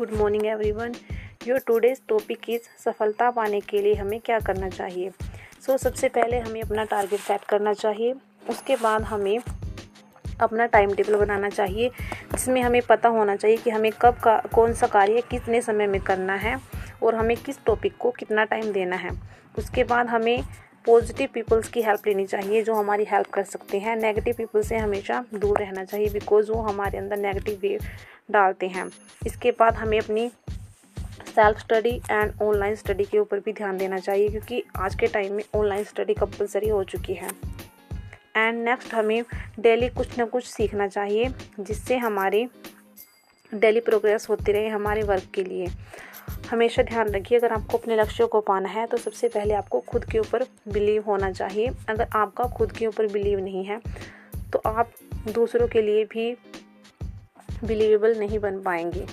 Good morning everyone your today's topic is सफलता पाने के लिए हमें क्या करना चाहिए? सो so, सबसे पहले हमें अपना टारगेट सेट करना चाहिए। उसके बाद हमें अपना टाइम टेबल बनाना चाहिए जिसमें हमें पता होना चाहिए कि हमें कब का कौन सा कार्य कितने समय में करना है और हमें किस टॉपिक को कितना टाइम देना है। उसके बाद हमें पॉजिटिव पीपल्स की हेल्प लेनी चाहिए, जो हमारी हेल्प कर सकते हैं। नेगेटिव पीपल से हमेशा दूर रहना चाहिए बिकॉज़ वो हमारे अंदर नेगेटिव वेव डालते हैं। इसके बाद हमें अपनी self study and online study के ऊपर भी ध्यान देना चाहिए, क्योंकि आज के टाइम में ऑनलाइन स्टडी कंपलसरी हो चुकी है। एंड नेक्स्ट हमें डेली कुछ ना कुछ सीखना चाहिए, जिससे हमारी डेली प्रोग्रेस होती रहे हमारे वर्क के लिए। हमेशा ध्यान रखिए, अगर आपको अपने लक्ष्यों को पाना है तो सबसे पहले आपको खुद के ऊपर बिलीव होना चाहिए। अगर आपका खुद के ऊपर बिलीव नहीं है तो आप दूसरों के लिए भी बिलीवेबल नहीं बन पाएँगे।